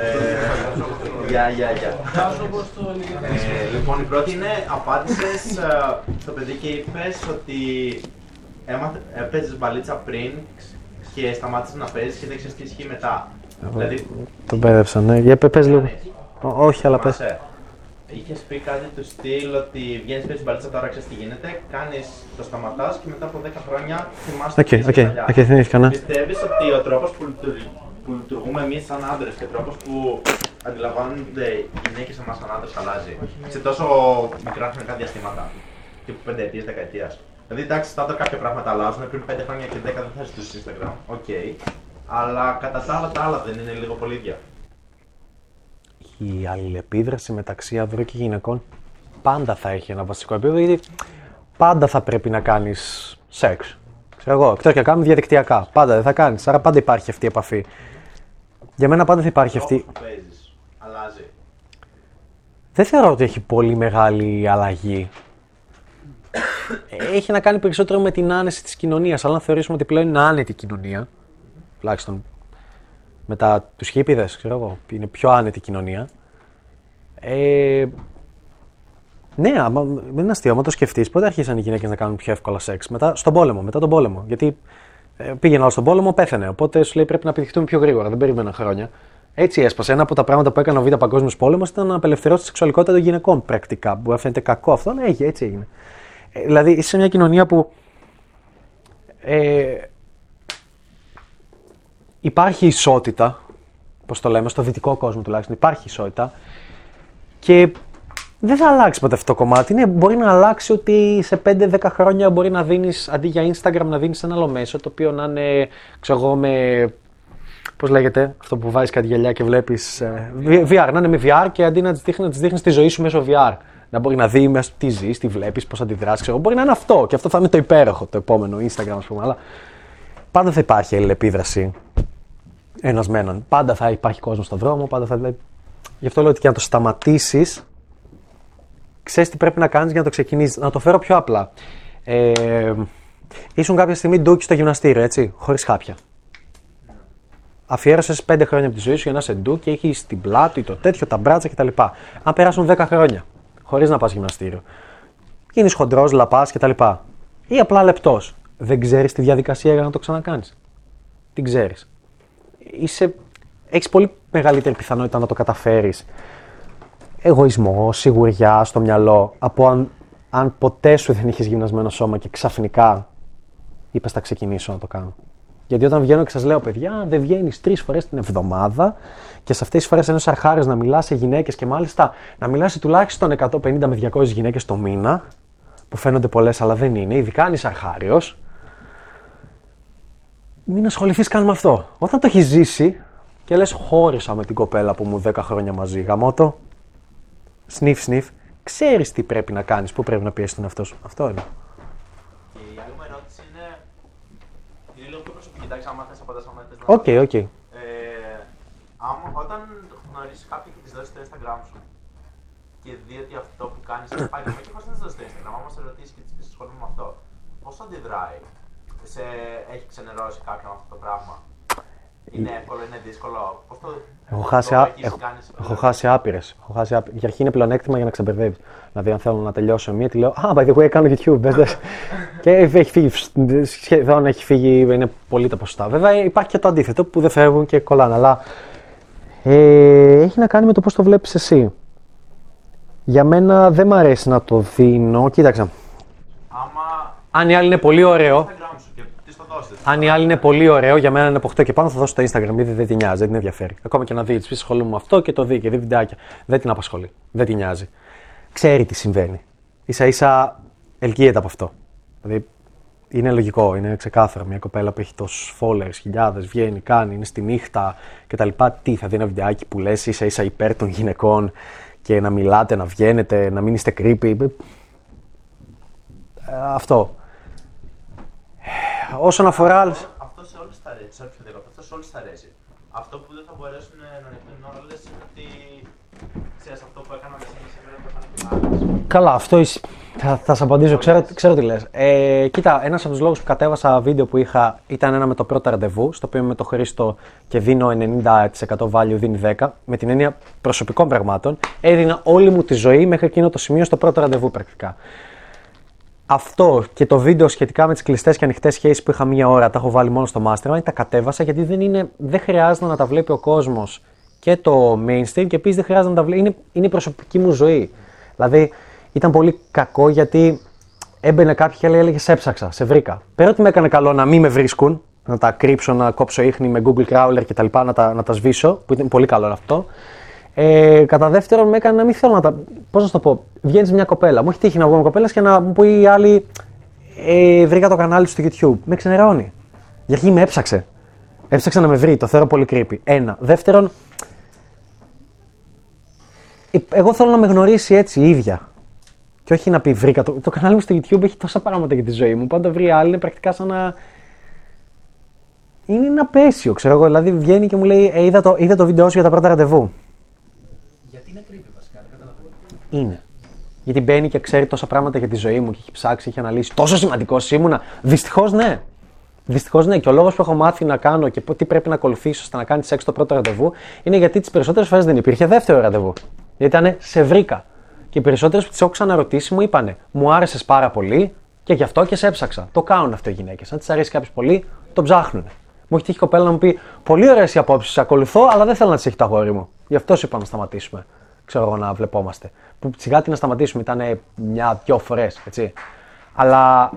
Ε, Γεια, γεια, γεια. Ε, Λοιπόν, η πρώτη είναι, απάντησες ε, στο παιδί και είπες ότι έμαθε- έπαιζες μπαλίτσα πριν και σταμάτησες να παίζεις και δεν ξέρεις τι ισχύει μετά. Δηλαδή, Τον μπέρδεψα, ναι. Για πε- πες λίγο. Ό, όχι, αλλά πες. Θυμάσαι, Είχες πει κάτι του στυλ ότι βγαίνεις παίζεις μπαλίτσα τώρα ξέρεις τι γίνεται, κάνεις το σταματάς και μετά από 10 χρόνια θυμάσαι Οκ, τι οκ, είσαι παλιά. οκ, θυμήθηκα, ναι. Πιστεύεις ότι ο τρόπος που, λειτουργ- που λειτουργούμε εμείς σαν άντρες και ο τρόπος που αντιλαμβάνονται οι γυναίκες εμάς σαν άντρες αλλάζει σε τόσο μικρά χρονικά διαστήματα, τύπου 5 ετίας, 10 ετίας. Δηλαδή, εντάξει, στάνταρ κάποια πράγματα αλλάζουν. Πριν 5 χρόνια και 10 δεν θα ζητούσες Instagram. Ok. Αλλά κατά τα άλλα, τα άλλα δεν είναι λίγο πολύ ίδια. Η αλληλεπίδραση μεταξύ ανδρών και γυναικών πάντα θα έχει ένα βασικό επίπεδο γιατί πάντα θα πρέπει να κάνεις σεξ. Ξέρω εγώ, εκτός και να κάνουμε διαδικτυακά. Πάντα δεν θα κάνεις. Άρα πάντα υπάρχει αυτή η επαφή. Για μένα πάντα θα υπάρχει αυτή. Τρόπος που παίζεις αλλάζει. Δεν θεωρώ ότι έχει πολύ μεγάλη αλλαγή. Έχει να κάνει περισσότερο με την άνεση της κοινωνίας. Αλλά αν θεωρήσουμε ότι πλέον είναι άνετη η κοινωνία, τουλάχιστον μετά τους χίπηδες, ξέρω εγώ, που είναι πιο άνετη η κοινωνία, ε, ναι, άμα, δεν είναι αστείο. Άμα το σκεφτείς, πότε άρχισαν οι γυναίκες να κάνουν πιο εύκολα σεξ; Μετά, στον πόλεμο, μετά τον πόλεμο. Γιατί ε, πήγαινε άλλο στον πόλεμο, πέθανε. Οπότε σου λέει πρέπει να επιτυχθούμε πιο γρήγορα. Δεν περίμεναν χρόνια. Έτσι έσπασε. Ένα από τα πράγματα που έκανε ο Β' Παγκόσμιος Πόλεμος ήταν να απελευθερώσει τη σεξουαλικότητα των γυναικών πρακτικά. Που φαίνεται κακό αυτό, αλλά έγινε, έτσι έγινε. Ε, δηλαδή είσαι σε μια κοινωνία που ε, υπάρχει ισότητα, πώς το λέμε, στο δυτικό κόσμο τουλάχιστον, υπάρχει ισότητα και δεν θα αλλάξει ποτέ αυτό το κομμάτι. Ναι, μπορεί να αλλάξει ότι σε 5-10 χρόνια μπορεί να δίνεις, αντί για Instagram, να δίνεις ένα άλλο μέσο, το οποίο να είναι, ξέρω εγώ, με, πώς λέγεται, αυτό που βάζεις κάτι γυαλιά και βλέπεις, ε, VR, να είναι με VR και αντί να της δείχνεις, να της δείχνεις τη ζωή σου μέσω VR. Να μπορεί να δεις μέσα τι ζεις, τι βλέπεις, πώς αντιδράσεις, ξέρω, μπορεί να είναι αυτό και αυτό θα είναι το υπέροχο, το επόμενο Instagram, ας πούμε, αλλά πάντα θα υπάρχει αλληλεπίδραση Ένας με έναν. Πάντα θα υπάρχει κόσμος στον δρόμο, πάντα θα. Γι' αυτό λέω ότι και να το σταματήσεις, ξέρεις τι πρέπει να κάνεις για να το ξεκινήσεις. Να το φέρω πιο απλά. Ε, ήσουν κάποια στιγμή ντούκι στο γυμναστήριο, έτσι, χωρίς χάπια. Αφιέρωσες 5 χρόνια από τη ζωή σου για να είσαι ντου και έχεις την πλάτη, το τέτοιο, τα μπράτσα κτλ. Αν περάσουν 10 χρόνια χωρίς να πας γυμναστήριο, γίνεις χοντρός, λαπάς κτλ. Ή απλά λεπτός. Δεν ξέρεις τη διαδικασία για να το ξανακάνεις. Την ξέρεις. Είσαι... Έχεις πολύ μεγαλύτερη πιθανότητα να το καταφέρεις. Εγωισμό, σιγουριά στο μυαλό, από αν, αν ποτέ σου δεν είχες γυμνασμένο σώμα και ξαφνικά είπες θα ξεκινήσω να το κάνω. Γιατί όταν βγαίνω και σας λέω, παιδιά, δεν βγαίνεις τρεις φορές την εβδομάδα και σε αυτές τις φορές ένα αρχάριο να μιλάς σε γυναίκες και μάλιστα να μιλάς σε τουλάχιστον 150 με 200 γυναίκες το μήνα, που φαίνονται πολλές αλλά δεν είναι, ειδικά αν είσαι αρχάριος, μην ασχοληθείς καν με αυτό. Όταν το έχεις ζήσει και λες, χώρισα με την κοπέλα που 'μουν 10 χρόνια μαζί, γαμώτο, σνιφ, σνιφ, ξέρεις τι πρέπει να κάνεις, πού πρέπει να πιέσεις τον εαυτό σου. Αυτό είναι. Και η άλλη μου ερώτηση είναι. Είναι λίγο πιο προσωπική, εντάξει, άμα θες απαντάς, άμα θες να. Ok, ok. Ε, άμα, όταν γνωρίσει κάποιον και της δώσεις το Instagram σου και δει ότι αυτό που κάνεις είναι επάγγελμα και χωρί να της δώσεις το Instagram, άμα σε ρωτήσεις και της πεις ασχολούμαι με αυτό, πώς αντιδράει, σε έχει ξενερώσει κάποιον αυτό το πράγμα; Είναι εύκολο, είναι δύσκολο; Πώς το, Έχω χάσει, το α... έχεις έχω, κάνεις σε- έχω χάσει άπειρες. Χάσει άπειρες. Για αρχή είναι πλεονέκτημα για να ξεμπερδεύεις. Δηλαδή, αν θέλω να τελειώσω μία, τη λέω Α, by the way, κάνω YouTube. Μπες, δες». και έχει φύγει, σχεδόν έχει φύγει, είναι πολύ τα ποσοστά. Βέβαια, υπάρχει και το αντίθετο που δεν φεύγουν και κολλάνε. Αλλά ε, έχει να κάνει με το πώς το βλέπεις εσύ. Για μένα δεν μ' αρέσει να το δίνω. Κοίταξε. Άμα Αν η άλλη είναι πολύ ωραίο, Instagram σου και τη το δώσει. Αν η άλλη είναι πολύ ωραίο, για μένα είναι από 8 και πάνω, θα δώσω το Instagram. Γιατί δεν την νοιάζει, δεν την ενδιαφέρει. Ακόμα και να δεις, τη πεις ασχολούμαι με αυτό και το δει και δει βιντεάκια. Δεν την απασχολεί. Δεν την νοιάζει. Ξέρει τι συμβαίνει. σα ίσα ελκύεται από αυτό. Δηλαδή είναι λογικό, είναι ξεκάθαρο. Μια κοπέλα που έχει τόσους followers, χιλιάδες, βγαίνει, κάνει, είναι στη νύχτα κτλ. Τι θα δει ένα βιντεάκι που λες ίσα ίσα υπέρ των γυναικών και να μιλάτε, να βγαίνετε, να μην είστε creepy. Ε, αυτό. Όσον αφορά άλλες- Αυτό σε όλε θα αρέσει. Σε όποιο διακόπτω, αυτό σε όλε θα αρέσει. Αυτό που δεν θα μπορέσουν να ανοιχτούν όλε είναι ότι ξέρεις αυτό που έκανα με σένα σήμερα το έκανα και με άλλες. Καλά, αυτό ισ- θα, θα σε απαντήσω. Ξέρω, ξέρω τι λες. Ε, κοίτα, ένας από τους λόγους που κατέβασα βίντεο που είχα ήταν ένα με το πρώτο ραντεβού, στο οποίο είμαι με το Χρήστο και δίνω 90% value, δίνει 10%. Με την έννοια προσωπικών πραγμάτων. Έδινα όλη μου τη ζωή μέχρι εκείνο το σημείο στο πρώτο ραντεβού πρακτικά. Αυτό και το βίντεο σχετικά με τις κλειστές και ανοιχτές σχέσεις που είχα μία ώρα, τα έχω βάλει μόνο στο Mastermind, τα κατέβασα γιατί δεν, είναι, δεν χρειάζεται να τα βλέπει ο κόσμος και το mainstream και επίσης δεν χρειάζεται να τα βλέπει. Είναι, είναι η προσωπική μου ζωή. Δηλαδή ήταν πολύ κακό γιατί έμπαινε κάποιοι και έλεγε σε έψαξα, σε βρήκα. Πέρα ότι με έκανε καλό να μην με βρίσκουν, να τα κρύψω, να κόψω ίχνη με Google Crawler κτλ. Να τα, να τα σβήσω, που ήταν πολύ καλό αυτό. Ε, κατά δεύτερον, με έκανε να μην θέλω να τα. Πώς να σου το πω, βγαίνεις μια κοπέλα. Μου έχει τύχει να βγω με κοπέλα και να μου πει η άλλη, ε, βρήκα το κανάλι του στο YouTube. Με ξενερώνει. Για αρχή με έψαξε. Έψαξε να με βρει, το θεωρώ πολύ creepy. Ένα. Δεύτερον, ε, εγώ θέλω να με γνωρίσει έτσι η ίδια. Και όχι να πει βρήκα το. Το κανάλι μου στο YouTube έχει τόσα πράγματα για τη ζωή μου. Πάντα βρει άλλη, είναι πρακτικά σαν να. Είναι ένα απέσιο, ξέρω εγώ. Δηλαδή βγαίνει και μου λέει: ε, είδα, το, είδα το βίντεο σου για τα πρώτα ραντεβού. Γιατί είναι creepy βασικά, δεν καταλαβαίνω. Είναι. Γιατί μπαίνει και ξέρει τόσα πράγματα για τη ζωή μου και έχει ψάξει, έχει αναλύσει. Τόσο σημαντικός ήμουνα. Δυστυχώς ναι. Δυστυχώς ναι. Και ο λόγος που έχω μάθει να κάνω και τι πρέπει να ακολουθήσω ώστε να κάνει σεξ το πρώτο ραντεβού είναι γιατί τις περισσότερες φορές δεν υπήρχε δεύτερο ραντεβού. Γιατί ήταν σε βρήκα. Και οι περισσότερες που τις έχω ξαναρωτήσει μου είπανε Μου άρεσες πάρα πολύ και γι' αυτό και σε έψαξα. Το κάνουν αυτό οι γυναίκες. Αν τη αρέσει κάποιος πολύ, το ψάχνουν. Μου έχει τύχει η κοπέλα να μου πει: Πολύ ωραίες οι απόψεις, σε ακολουθώ, αλλά δεν θέλω να τις έχει το αγόρι μου. Γι' αυτό σου είπα να σταματήσουμε. Ξέρω εγώ να βλεπόμαστε. Που σιγά τι να σταματήσουμε ήταν μια-δυο φορές, έτσι. Αλλά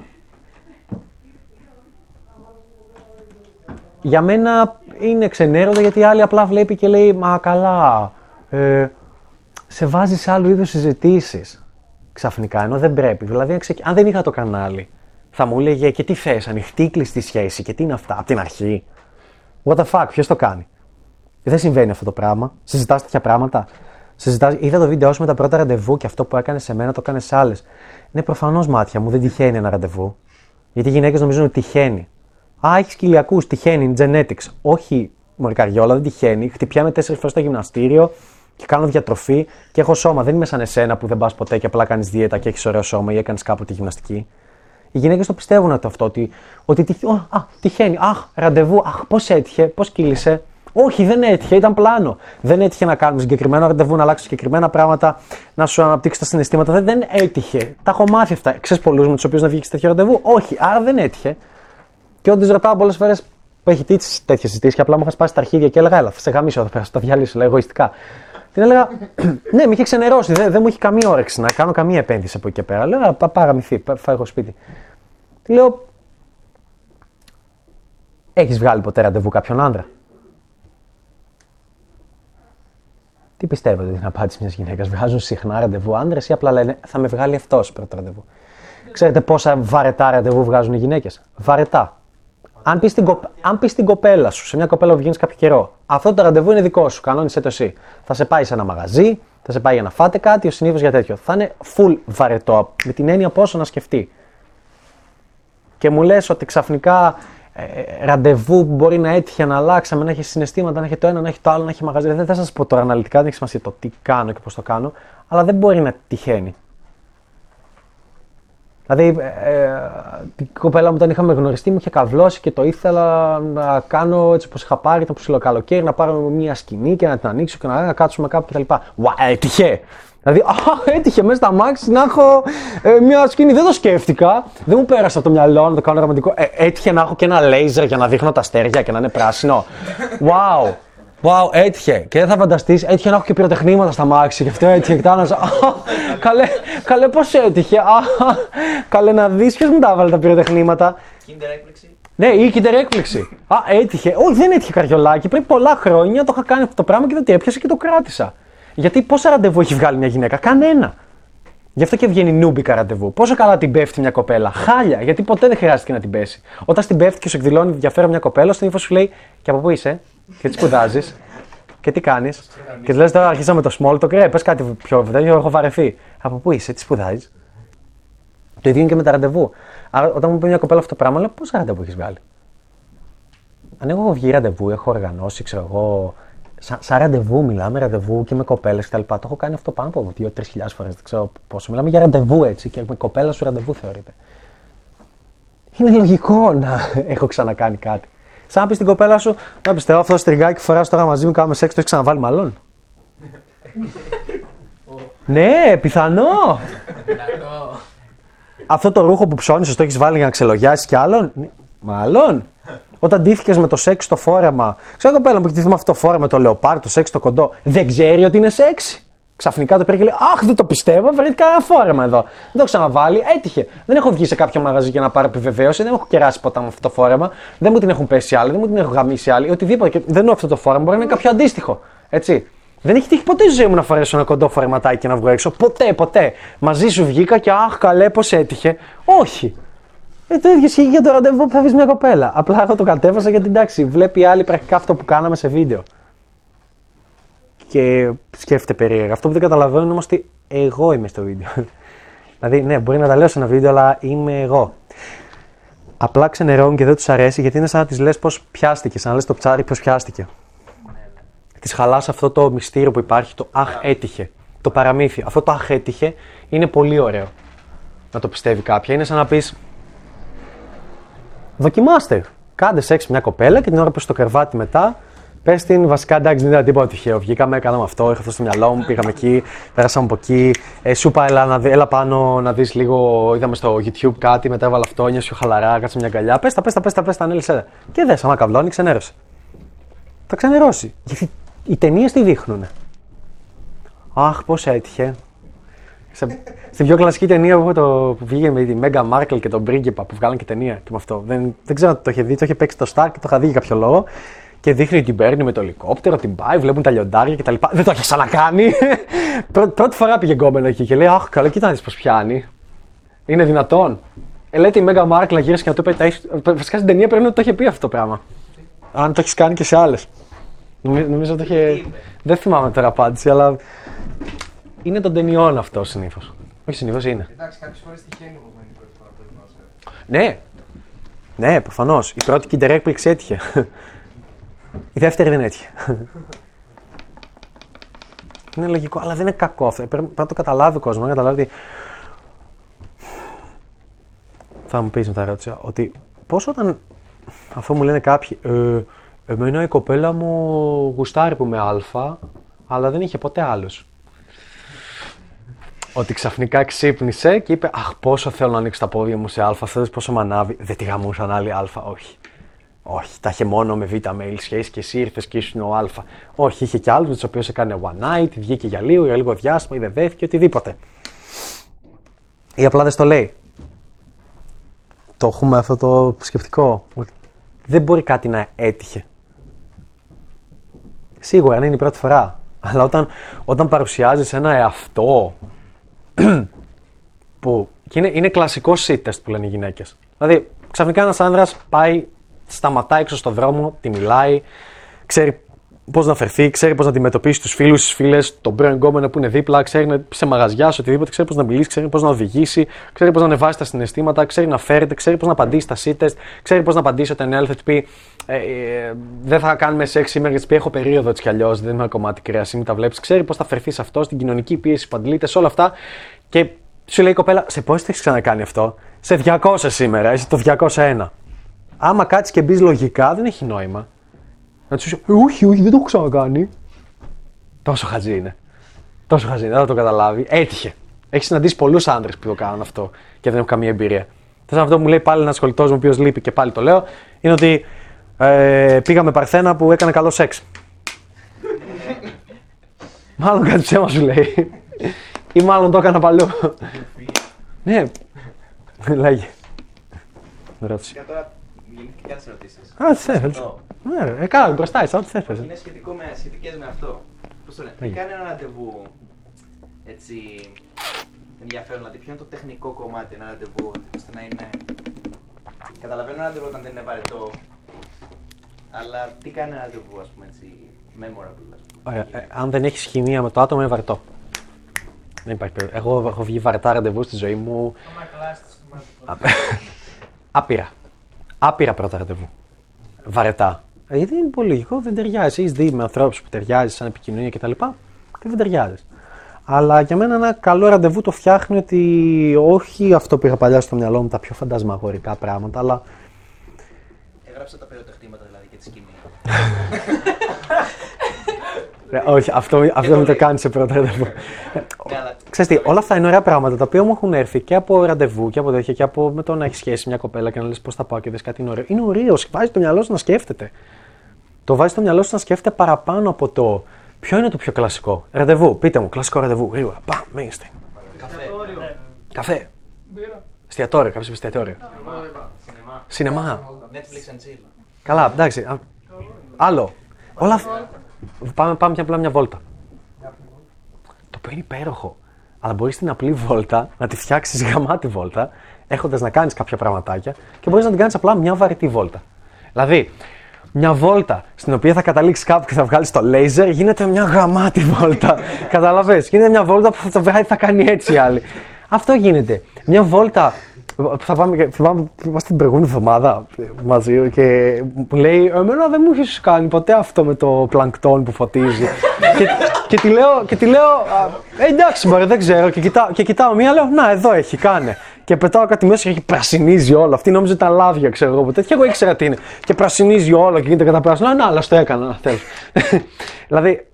για μένα είναι ξενέρωτα γιατί η άλλη απλά βλέπει και λέει Μα καλά, ε, σε βάζει σε άλλου είδους συζητήσεις ξαφνικά, ενώ δεν πρέπει. Δηλαδή, αν, ξεκ- αν δεν είχα το κανάλι, θα μου έλεγε και τι θες, ανοιχτή ή κλειστή σχέση και τι είναι αυτά, από την αρχή. What the fuck, ποιος το κάνει; Δεν συμβαίνει αυτό το πράγμα. Συζητάς τέτοια πράγματα. Συζητάς, είδα το βίντεο σου με τα πρώτα ραντεβού και αυτό που έκανες σε μένα το έκανε σε άλλες. Ναι, προφανώς μάτια μου δεν τυχαίνει ένα ραντεβού. Γιατί οι γυναίκες νομίζουν ότι τυχαίνει. Α, έχεις κοιλιακού, τυχαίνει, είναι genetics. Όχι μωρή καριόλα, δεν τυχαίνει. Χτυπιάμε τέσσερις φορές στο γυμναστήριο και κάνω διατροφή και έχω σώμα. Δεν είμαι σαν εσένα που δεν πας ποτέ και απλά κάνεις δίαιτα και έχεις ωραίο σώμα ή έκανες κάποτε γυμναστική. Οι γυναίκες το πιστεύουν αυτό, αυτό ότι, ότι τυχ- «Ω, α, τυχαίνει. Αχ, ραντεβού. Αχ, πώς έτυχε, πώς κύλησε. Όχι, δεν έτυχε, ήταν πλάνο. Δεν έτυχε να κάνουμε συγκεκριμένο ραντεβού, να αλλάξει συγκεκριμένα πράγματα, να σου αναπτύξει τα συναισθήματα. Δεν, δεν έτυχε. Τα έχω μάθει αυτά. Ξέρεις πολλούς με τους οποίους να βγει σε τέτοιο ραντεβού; Όχι, άρα δεν έτυχε. Και όντως ρωτάω πολλές φορές που έχει τύχει τέτοιες συζητήσεις και απλά μου είχα σπάσει τα αρχίδια και έλεγα, Έλα, θα σε γαμίσω εδώ πέρα, θα τα διαλύσω, λέω εγωιστικά. Την έλεγα, Ναι, με είχε ξενερώσει, δεν, δεν μου είχε καμία όρεξη να κάνω καμία επένδυση από εκεί και πέρα. Λέω, «Α, πά, παραμυθεί, πά- φάω εγώ σπίτι. Τη λέω, Έχεις βγάλει ποτέ ραντεβού κάποιον άντρα; Τι πιστεύετε την απάντηση μιας γυναίκας, Βγάζουν συχνά ραντεβού άντρες ή απλά λένε Θα με βγάλει αυτός πρώτο ραντεβού. Ξέρετε πόσα βαρετά ραντεβού βγάζουν οι γυναίκες; Βαρετά. Αν πεις στην, κοπ- αν πεις στην κοπέλα σου, σε μια κοπέλα που βγαίνεις κάποιο καιρό, αυτό το ραντεβού είναι δικό σου, κανόνισε το εσύ. Θα σε πάει σε ένα μαγαζί, θα σε πάει για να φάτε κάτι, ο συνήθως για τέτοιο. Θα είναι full βαρετό, με την έννοια πόσο να σκεφτεί. Και μου λες ότι ξαφνικά ε, ραντεβού που μπορεί να έτυχε να αλλάξαμε, να έχει συναισθήματα, να έχει το ένα, να έχει το άλλο, να έχει μαγαζί. Δεν θα σας πω τώρα αναλυτικά, δεν έχει σημασία το τι κάνω και πώς το κάνω, αλλά δεν μπορεί να τυχαίνει. Δηλαδή, ε, ε, την κοπέλα μου όταν είχαμε γνωριστεί μου είχε καβλώσει και το ήθελα να κάνω έτσι όπως είχα πάρει, ήταν ψηλό καλοκαίρι, να πάρω μια σκηνή και να την ανοίξω και να, να κάτσουμε κάπου κτλ. Ουα, έτυχε! Δηλαδή, α, έτυχε μέσα στα μάξι να έχω ε, μια σκηνή. Δεν το σκέφτηκα. Δεν μου πέρασε από το μυαλό να το κάνω ρομαντικό. Ε, έτυχε να έχω και ένα λέιζερ για να δείχνω τα αστέρια και να είναι πράσινο. Wow! Wow, έτυχε. Και δεν θα φανταστείς, έτυχε να έχω και πυροτεχνήματα στα μάξι. Και αυτό έτυχε. Και τα άλλα, «Α, καλέ, καλέ, πώς έτυχε. Α, καλέ να δεις, ποιος μου τα έβαλε τα πυροτεχνήματα. Kinder έκπληξη. Ναι, ή Kinder έκπληξη. Α, έτυχε. Όχι, δεν έτυχε καριολάκι. Πριν πολλά χρόνια το είχα κάνει αυτό το πράγμα και δεν το έπιασα και το κράτησα. Γιατί πόσα ραντεβού έχει βγάλει μια γυναίκα, κανένα. Γι' αυτό και βγαίνει νούμπικα ραντεβού. Πόσο καλά την πέφτει μια κοπέλα. Χάλια, γιατί ποτέ δεν χρειάστηκε να την πέσει. Όταν στην πέφτει και σου εκδηλώνει ενδιαφέρον μια κοπέλα, στην ύφος σου λέει Και από πού είσαι, και τι σπουδάζεις, και τι κάνεις; και τη λες τώρα αρχίσαμε το small talk, ρε, πες κάτι πιο τέτοιο, έχω βαρεθεί. Από πού είσαι, τι σπουδάζεις; Το ίδιο είναι και με τα ραντεβού. Άρα, όταν μου πει μια κοπέλα αυτό το πράγμα, λέω πόσα ραντεβού έχεις βγάλει; Αν εγώ έχω βγει ραντεβού, έχω οργανώσει, ξέρω εγώ. Σαν, σαν ραντεβού μιλάμε, ραντεβού και με κοπέλες κτλ. Το έχω κάνει αυτό πάνω από 2-3 χιλιάδες φορές. Δεν ξέρω πόσο. Μιλάμε για ραντεβού έτσι και με κοπέλα σου ραντεβού θεωρείται. Είναι λογικό να έχω ξανακάνει κάτι. Σαν να πεις στην κοπέλα σου, να πιστεύω αυτό το στριγκάκι που φοράς τώρα μαζί μου, κάνουμε σεξ, το έχεις ξαναβάλει μάλλον; ναι, πιθανό. Δυνατό. Αυτό το ρούχο που ψώνεις, το έχεις βάλει για να ξελογιάσεις κι άλλον; Ναι, Μάλλον. Όταν ντύθηκες με το σεξ στο φόρεμα. Ξέρω κοπέλα που έχει ντυθεί με αυτό το φόρεμα, το λεοπάρ, το σεξ το κοντό. Δεν ξέρει ότι είναι σεξ. Ξαφνικά το πήρε και λέει Αχ, δεν το πιστεύω, βρέθηκε κανένα φόρεμα εδώ. Δεν το έχω ξαναβάλει, έτυχε. Δεν έχω βγει σε κάποιο μαγαζί για να πάρω επιβεβαίωση, δεν έχω κεράσει ποτέ με αυτό το φόρεμα. Δεν μου την έχουν πέσει άλλοι, δεν μου την έχουν γαμίσει άλλοι, οτιδήποτε. Και δεν είναι αυτό το φόρεμα, μπορεί να είναι κάποιο αντίστοιχο. Έτσι. Δεν έχει τύχει ποτέ στη ζωή μου να φορέσω ένα κοντό φορεματάκι και να βγω έξω. Ποτέ, ποτέ. Μαζί σου βγήκα και αχ, καλέ, πώς έτυχε. Όχι. Ε, το ίδιο ισχύει για το ραντεβού που θα βρεις μια κοπέλα. Απλά εγώ το κατέβασα γιατί εντάξει, βλέπει άλλη πρακτικά αυτό που κάναμε σε βίντεο. Και σκέφτεται περίεργα. Αυτό που δεν καταλαβαίνουν όμως ότι εγώ είμαι στο βίντεο. δηλαδή, ναι, μπορεί να τα λέω σε ένα βίντεο, αλλά είμαι εγώ. Απλά ξενερώνουν και δεν τους αρέσει γιατί είναι σαν να τη λες πώς πιάστηκες, σαν να λες το ψάρι πώς πιάστηκε. Τη χαλάς αυτό το μυστήριο που υπάρχει, το αχ έτυχε. Το παραμύθι. Αυτό το αχ έτυχε είναι πολύ ωραίο να το πιστεύει κάποια. Είναι σαν να πεις. Δοκιμάστε. Κάντε σεξ μια κοπέλα και την ώρα που στο κρεβάτι μετά, πες την βασικά εντάξει δεν ήταν τίποτα τυχαίο. Βγήκαμε, κάναμε αυτό, είχα αυτό στο μυαλό μου, πήγαμε εκεί, πέρασαμε από εκεί. Ε, σου είπα, έλα, να δει- έλα πάνω να δεις λίγο. Είδαμε στο YouTube κάτι, μετά έβαλα αυτό, νιώσε πιο χαλαρά, κάτσε μια αγκαλιά. Πες τα, πες τα, πες τα, πες τα, ανέλησε. τα. Και δες, άμα καβλώνει, ξενέρωσε. Θα ξενερώσει. Γιατί οι ταινίες τι δείχνουν. Αχ, πώς έτυχε. Σε, στην πιο κλασική ταινία που, έχω το, που βγήκε με τη Μέγα Μάρκελ και τον πρίγκιπα που βγάλαν και ταινία και με αυτό. Δεν, δεν ξέρω αν το είχε δει, το είχε παίξει το Star και το είχα δει για κάποιο λόγο. Και δείχνει ότι την παίρνει με το ελικόπτερο, την πάει, βλέπουν τα λιοντάρια κτλ. Δεν το είχε ξανακάνει. Πρω- πρώτη φορά πήγε γκόμενο εκεί και λέει: Αχ, καλά, κοίτα να δεις πώς πιάνει. Είναι δυνατόν. Ε, λέει τη Μέγα Μάρκελ να γύρισε και να του είπε: «Τα έχεις-» Βασικά στην ταινία πρέπει να το είχε πει αυτό το πράγμα. Αν το έχεις κάνει και σε άλλες. Νομίζω, νομίζω το είχε. Δεν θυμάμαι τώρα απάντηση, αλλά είναι των ταινιών αυτό συνήθως. Όχι συνήθως είναι. Εντάξει, κάποιες φορές τυχαίνει όμω να είναι η πρώτη φορά που το δοκιμάσαι. Ναι. Ναι, προφανώς. Η πρώτη Kinder έκπληξη έτυχε. Η δεύτερη δεν έτυχε. είναι λογικό, αλλά δεν είναι κακό αυτό. Πρέπει, πρέπει να το καταλάβει ο κόσμος, να καταλάβει ότι. Θα μου πεις μετά ερώτηση, ότι πώς όταν. Αυτό μου λένε κάποιοι, ε, εμένα η κοπέλα μου γουστάρει που είμαι Α, αλλά δεν είχε ποτέ άλλο. Ότι ξαφνικά ξύπνησε και είπε Αχ, πόσο θέλω να ανοίξω τα πόδια μου σε Α, θέλει πόσο με ανάβει. Δεν τη γαμούσαν άλλοι Α, όχι. Όχι, τα είχε μόνο με Β mail σχέση και εσύ ήρθες και ήσουν ο Α. Όχι, είχε και άλλους με τους οποίους έκανε one night, βγήκε για λίγο, για λίγο διάστημα, ή δεν δέθηκε, οτιδήποτε. Ή απλά δεν στο λέει. Το έχουμε αυτό το σκεπτικό. ότι Δεν μπορεί κάτι να έτυχε. Σίγουρα, αν είναι η πρώτη φορά. Αλλά όταν, όταν παρουσιάζεις ένα εαυτό που και είναι, είναι κλασικός sit test που λένε οι γυναίκες. Δηλαδή, ξαφνικά ένας άνδρας πάει, σταματάει έξω στον δρόμο, τη μιλάει, ξέρει πώς να φερθεί, ξέρει πώς να αντιμετωπίσει τους φίλους, τις φίλες, τον πρώην γκόμενο που είναι δίπλα, ξέρει να σε μαγαζιά, σε οτιδήποτε, ξέρει πώς να μιλήσει, ξέρει πώς να οδηγήσει, ξέρει πώς να ανεβάσει τα συναισθήματα, ξέρει να φέρεται, ξέρει πώς να απαντήσει στα sit test, ξέρει πώς να απαντήσει όταν η άλλη θα του πει ε, ε, Δεν θα κάνουμε σεξ σήμερα γιατί πει έχω περίοδο έτσι κι αλλιώς, δεν είναι κομμάτι κρέαση, μην τα βλέπεις. Ξέρει πώς θα φερθεί σε αυτό, στην κοινωνική πίεση που αντλείται, σε όλα αυτά. Και σου λέει η κοπέλα, σε πώς το έχεις ξανακάνει αυτό, σε 200 σήμερα, είσαι το 201. Άμα κάτσεις και μπεις λογικά, δεν έχει νόημα. Να τους πει, «Ε, Όχι, όχι, δεν το έχω ξανακάνει. Τόσο χαζί είναι. Τόσο χαζί είναι, δεν θα το καταλάβει. Έτυχε. Έχεις συναντήσει πολλούς άντρε που το κάνουν αυτό και δεν έχουν καμία εμπειρία. Θες αυτό που μου λέει πάλι ένας κολλητός μου, ο οποίος λείπει και πάλι το λέω, είναι ότι ε, πήγαμε παρθένα που έκανε καλό σεξ. μάλλον κάτι ψέμα σου λέει. Ή μάλλον το έκανα παλιό. ναι, λέγε. Ρώτησε. Για τώρα γεννήθηκα και άλλε ερωτήσει. Α, τι θες. Ναι, ρε, ε, καλά, μπροστά είσαι, ό,τι θες. πες. Είναι σχετικό με, σχετικές με αυτό. Πώς το λένε, τι Λέγε. κάνει ένα ραντεβού έτσι ενδιαφέρον, δηλαδή ποιο είναι το τεχνικό κομμάτι ένα ραντεβού, ώστε να είναι. Καταλαβαίνω ένα ραντεβού όταν δεν είναι βαρετό, αλλά τι κάνει ένα ραντεβού, ας πούμε έτσι, memorable, ας πούμε. Ωραία, ε, αν δεν έχεις χημεία με το άτομο, είναι βαρετό. Δεν υπάρχει περίπτωση. Εγώ έχω βγει βαρετά ραντεβού στη ζωή μου. Άπειρα. Άπειρα πρώτα ραντεβού. Βαρετά. Ε, Γιατί είναι πολύ λογικό, δεν ταιριάζει. Έχεις δει με ανθρώπους που ταιριάζει σαν επικοινωνία κτλ. Και δεν ταιριάζει. Αλλά για μένα ένα καλό ραντεβού το φτιάχνει ότι όχι αυτό που είχα παλιά στο μυαλό μου, τα πιο φαντασμαγορικά πράγματα, αλλά Έγραψα τα πυροτεχνήματα δηλαδή και τη σκηνή. Ε, όχι, αυτό, αυτό μην το κάνεις σε πρώτο ραντεβού. Ναι, αλλά Ξέρεις τι, όλα αυτά είναι ωραία πράγματα τα οποία μου έχουν έρθει και από ραντεβού και από τέτοια και από με το να έχεις σχέση μια κοπέλα και να λες πώς θα πάω και δες κάτι είναι ωραίο. Είναι ωραίο, βάζει το μυαλό σου να σκέφτεται. Το βάζει το μυαλό σου να σκέφτεται παραπάνω από το ποιο είναι το πιο κλασικό; Ραντεβού, πείτε μου, κλασικό ραντεβού, γρήγορα. Πα, mainstream. καφέ. Καφέ. Εστιατόριο, κάποιος είπε εστιατόριο. Σινεμά. Netflix and chill. Καλά, εντάξει. α, Άλλο. Όλα αυτά. Πάμε, πάμε και απλά μια βόλτα. Το οποίο είναι υπέροχο. Αλλά μπορείς την απλή βόλτα να τη φτιάξεις γαμάτη βόλτα, έχοντας να κάνεις κάποια πραγματάκια και μπορείς να την κάνεις απλά μια βαρετή βόλτα. Δηλαδή, μια βόλτα στην οποία θα καταλήξεις κάπου και θα βγάλεις το λέιζερ γίνεται μια γαμάτη βόλτα. Καταλαβέ. Γίνεται μια βόλτα που θα, βγάλει, θα κάνει έτσι η άλλη. Αυτό γίνεται. Μια βόλτα. που Θα πάμε, και- θυμάμαι που είμαστε την προηγούμενη εβδομάδα μαζί και μου λέει Εμένα δεν μου έχεις κάνει ποτέ αυτό με το πλανκτόν που φωτίζει. και, και, τη λέω, και τη λέω «Α, «Ε, Εντάξει, μωρέ, δεν ξέρω. Και κοιτάω, και κοιτάω μία, λέω Να, εδώ έχει, κάνε. Και πετάω κάτι μέσα και έχει πρασινίζει όλο. Αυτή νόμιζε τα λάδια, ξέρω εγώ ποτέ. Και εγώ ήξερα τι είναι. Και πρασινίζει όλο και γίνεται κατά πράσινο. Να, αλλά το έκανα, να θέλω. δηλαδή,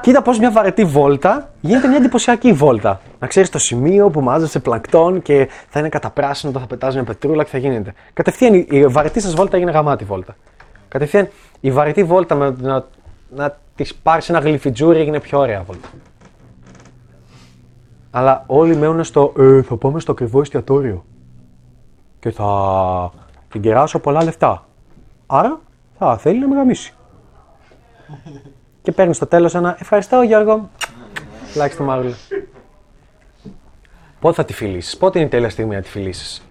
Κοίτα πώς μια βαρετή βόλτα γίνεται μια εντυπωσιακή βόλτα. Να ξέρεις το σημείο που μάζεσαι πλανκτόν και θα είναι κατά πράσινο, όταν θα πετάζει μια πετρούλα και θα γίνεται. Κατευθείαν η- η βαρετή σας βόλτα έγινε γαμάτη βόλτα. Κατευθείαν η βαρετή βόλτα με, να, να της πάρεις ένα γλυφιτζούρι έγινε πιο ωραία βόλτα. Αλλά όλοι μένουν στο ε, θα πάμε στο ακριβό εστιατόριο. Και θα την κεράσω πολλά λεφτά. Άρα θα θέλει να με γαμίσει και παίρνει στο τέλος ένα Ευχαριστώ Γιώργο. Λάχιστο το μάγουλο. Πότε θα τη φιλήσεις, πότε είναι η τέλεια στιγμή να τη φιλήσεις;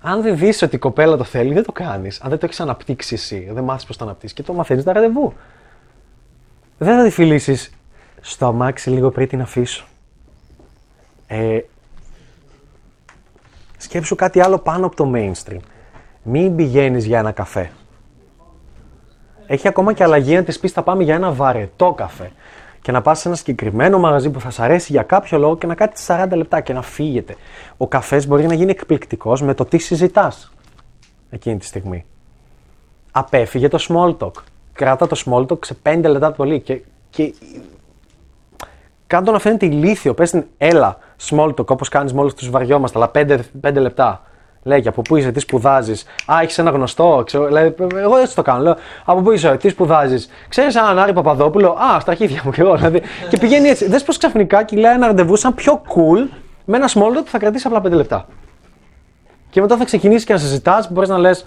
Αν δεν δεις ότι η κοπέλα το θέλει, δεν το κάνεις. Αν δεν το έχεις αναπτύξει εσύ, δεν μάθεις πώς το αναπτύξει και το μαθαίνεις τα ραντεβού. Δεν θα τη φιλήσεις στο αμάξι λίγο πριν την αφήσω. Ε, σκέψου κάτι άλλο πάνω από το mainstream. Μην πηγαίνεις για ένα καφέ. Έχει ακόμα και αλλαγή να της πεις: Θα πάμε για ένα βαρετό καφέ. Και να πας σε ένα συγκεκριμένο μαγαζί που θα σα αρέσει για κάποιο λόγο και να κάτσεις 40 λεπτά και να φύγετε. Ο καφές μπορεί να γίνει εκπληκτικός με το τι συζητάς εκείνη τη στιγμή. Απέφυγε το small talk. Κράτα το small talk σε 5 λεπτά πολύ. Και, και κάντο να φαίνεται ηλίθιο. Πες την έλα, small talk, όπως κάνεις μόλις τους βαριόμαστε, αλλά 5, 5 λεπτά. Λέγε, από πού είσαι, τι σπουδάζεις; Α, έχεις ένα γνωστό. Ξέρω, λέει, εγώ έτσι το κάνω. Λέω, από πού είσαι, τι σπουδάζεις; Ξέρεις έναν Άρη Παπαδόπουλο; Α, στα αρχίδια μου και εγώ. Δηλαδή, και πηγαίνει έτσι. Δες πως ξαφνικά κυλάει ένα ραντεβού σαν πιο cool με ένα small talk που θα κρατήσει απλά 5 λεπτά. Και μετά θα ξεκινήσεις και να συζητά, μπορείς να λες,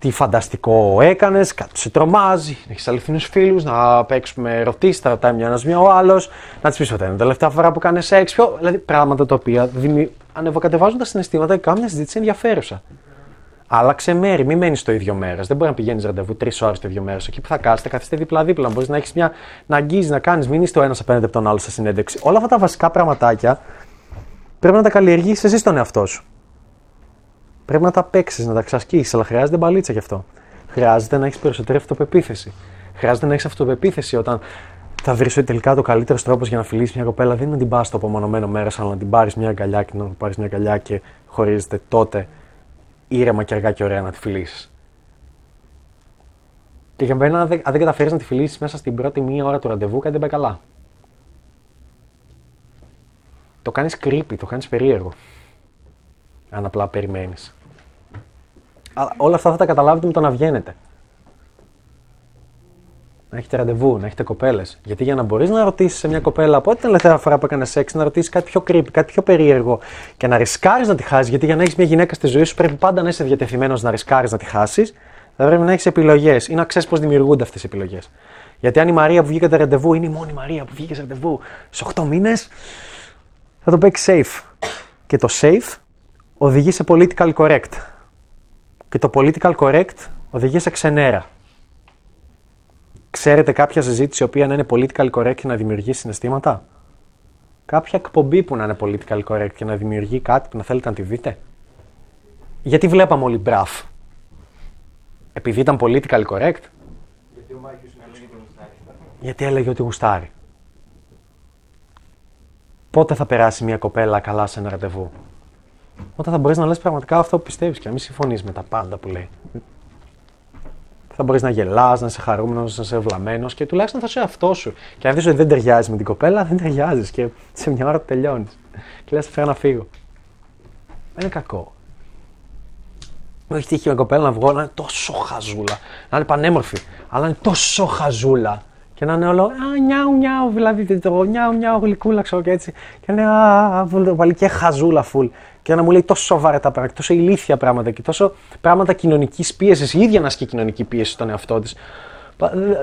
τι φανταστικό έκανες, κάτι σε τρομάζει, να έχεις αληθινού φίλους, να παίξουμε ερωτήσεις, θα ρωτάει μια ένας μια ο άλλος, να της πεις ότι είναι τελευταία φορά που κάνεις σεξ. Πιο, δηλαδή πράγματα τα οποία δημι... ανεβοκατεβάζουν τα συναισθήματα και κάνουν μια συζήτηση ενδιαφέρουσα. Άλλαξε μέρη, μην μένεις το ίδιο μέρα. Δεν μπορεί να πηγαίνεις ραντεβού τρεις ώρες το ίδιο μέρα. Εκεί που θα κάθεστε, καθίστε δίπλα-δίπλα. Μπορείς να έχεις μια. να αγγίζεις, να κάνεις, μην είστε ο ένας απέναντι από τον άλλο σε συνέντευξη. Όλα αυτά τα βασικά πραγματάκια πρέπει να τα καλλιεργήσει εσύ στον εαυτό σου. Πρέπει να τα παίξεις, να τα ξασκίσει, αλλά χρειάζεται μπαλίτσα γι' αυτό. Χρειάζεται να έχεις περισσότερη αυτοπεποίθηση. Χρειάζεται να έχεις αυτοπεποίθηση όταν θα βρεις ότι τελικά το καλύτερος τρόπος για να φιλήσει μια κοπέλα δεν είναι να την πας στο απομονωμένο μέρος, αλλά να την πάρεις μια αγκαλιά και να πάρεις μια αγκαλιά και χωρίζετε τότε ήρεμα και αργά και ωραία να τη φιλήσεις. Και για μένα, αν δεν, δεν καταφέρεις να τη φιλήσεις μέσα στην πρώτη μία ώρα του ραντεβού, κάτι δεν πάει καλά. Το κάνεις creepy, το κάνεις περίεργο. Αν απλά περιμένεις. Αλλά όλα αυτά θα τα καταλάβετε με το να βγαίνετε. Να έχετε ραντεβού, να έχετε κοπέλες. Γιατί για να μπορείς να ρωτήσεις σε μια κοπέλα από την τελευταία φορά που έκανε σεξ, να ρωτήσεις κάτι πιο creepy, κάτι πιο περίεργο και να ρισκάρεις να τη χάσεις. Γιατί για να έχεις μια γυναίκα στη ζωή σου πρέπει πάντα να είσαι διατεθειμένος να ρισκάρεις να τη χάσεις. Θα πρέπει να έχεις επιλογές ή να ξέρεις πώς δημιουργούνται αυτές οι επιλογές. Γιατί αν η Μαρία που βγήκε ραντεβού είναι η μόνη Μαρία που βγήκε ραντεβού σε 8 μήνες, θα το παίξει safe. Και το safe οδηγεί σε political correct. Και το political correct οδηγεί σε ξενέρα. Ξέρετε κάποια συζήτηση η οποία να είναι political correct και να δημιουργεί συναισθήματα; Κάποια εκπομπή που να είναι political correct και να δημιουργεί κάτι που να θέλετε να τη δείτε; Γιατί βλέπαμε όλοι μπραφ; Επειδή ήταν political correct; Γιατί ο Μάκης έλεγε ότι γουστάρει. Γιατί έλεγε ότι γουστάρει. Πότε θα περάσει μια κοπέλα καλά σε ένα ραντεβού; Όταν θα μπορείς να λες πραγματικά αυτό που πιστεύεις και να μην συμφωνείς με τα πάντα που λέει. Θα μπορείς να γελάς, να είσαι χαρούμενος, να είσαι ευλαμμένο και τουλάχιστον θα είσαι αυτός σου. Και αν δεις ότι δεν ταιριάζει με την κοπέλα, δεν ταιριάζεις και σε μια ώρα τελειώνεις. Και λες, φέρα να φύγω. Δεν είναι κακό. Μου έχει τύχει μια κοπέλα να βγω να είναι τόσο χαζούλα. Να είναι πανέμορφη, αλλά να είναι τόσο χαζούλα. Και να είναι όλο α, νιάου, νιάου, δηλαδή το νιάου, νιάου, γλυκούλα, ξέρω και έτσι. Και να είναι α, βάλει και χαζούλα φουλ. Και να μου λέει τόσο βαρετά πράγματα, τόσο ηλίθια πράγματα και τόσο πράγματα κοινωνικής πίεσης. Η ίδια να ασκεί κοινωνική πίεση στον εαυτό της.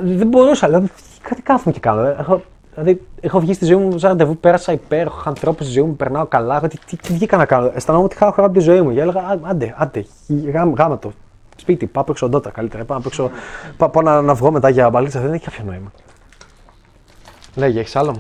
Δεν μπορούσα, δηλαδή, κάτι κάθομαι και κάνω. Έχω, δηλαδή, έχω βγει στη ζωή μου σαν ραντεβού, πέρασα υπέροχα ανθρώπους στη ζωή μου, περνάω καλά. Τι, τι, τι βγήκα να κάνω. Αισθανόμουν ότι χάω χρόνο από τη ζωή μου. Και έλεγα, άντε, άντε, γάμα, γάμα το. Σπίτι, πάω παίξω ντότα καλύτερα. Πάω, παίξω, πάω να, να βγω μετά για μπαλίτσα. Δεν έχει κάποιο νόημα. Λέγε, έχεις άλλο;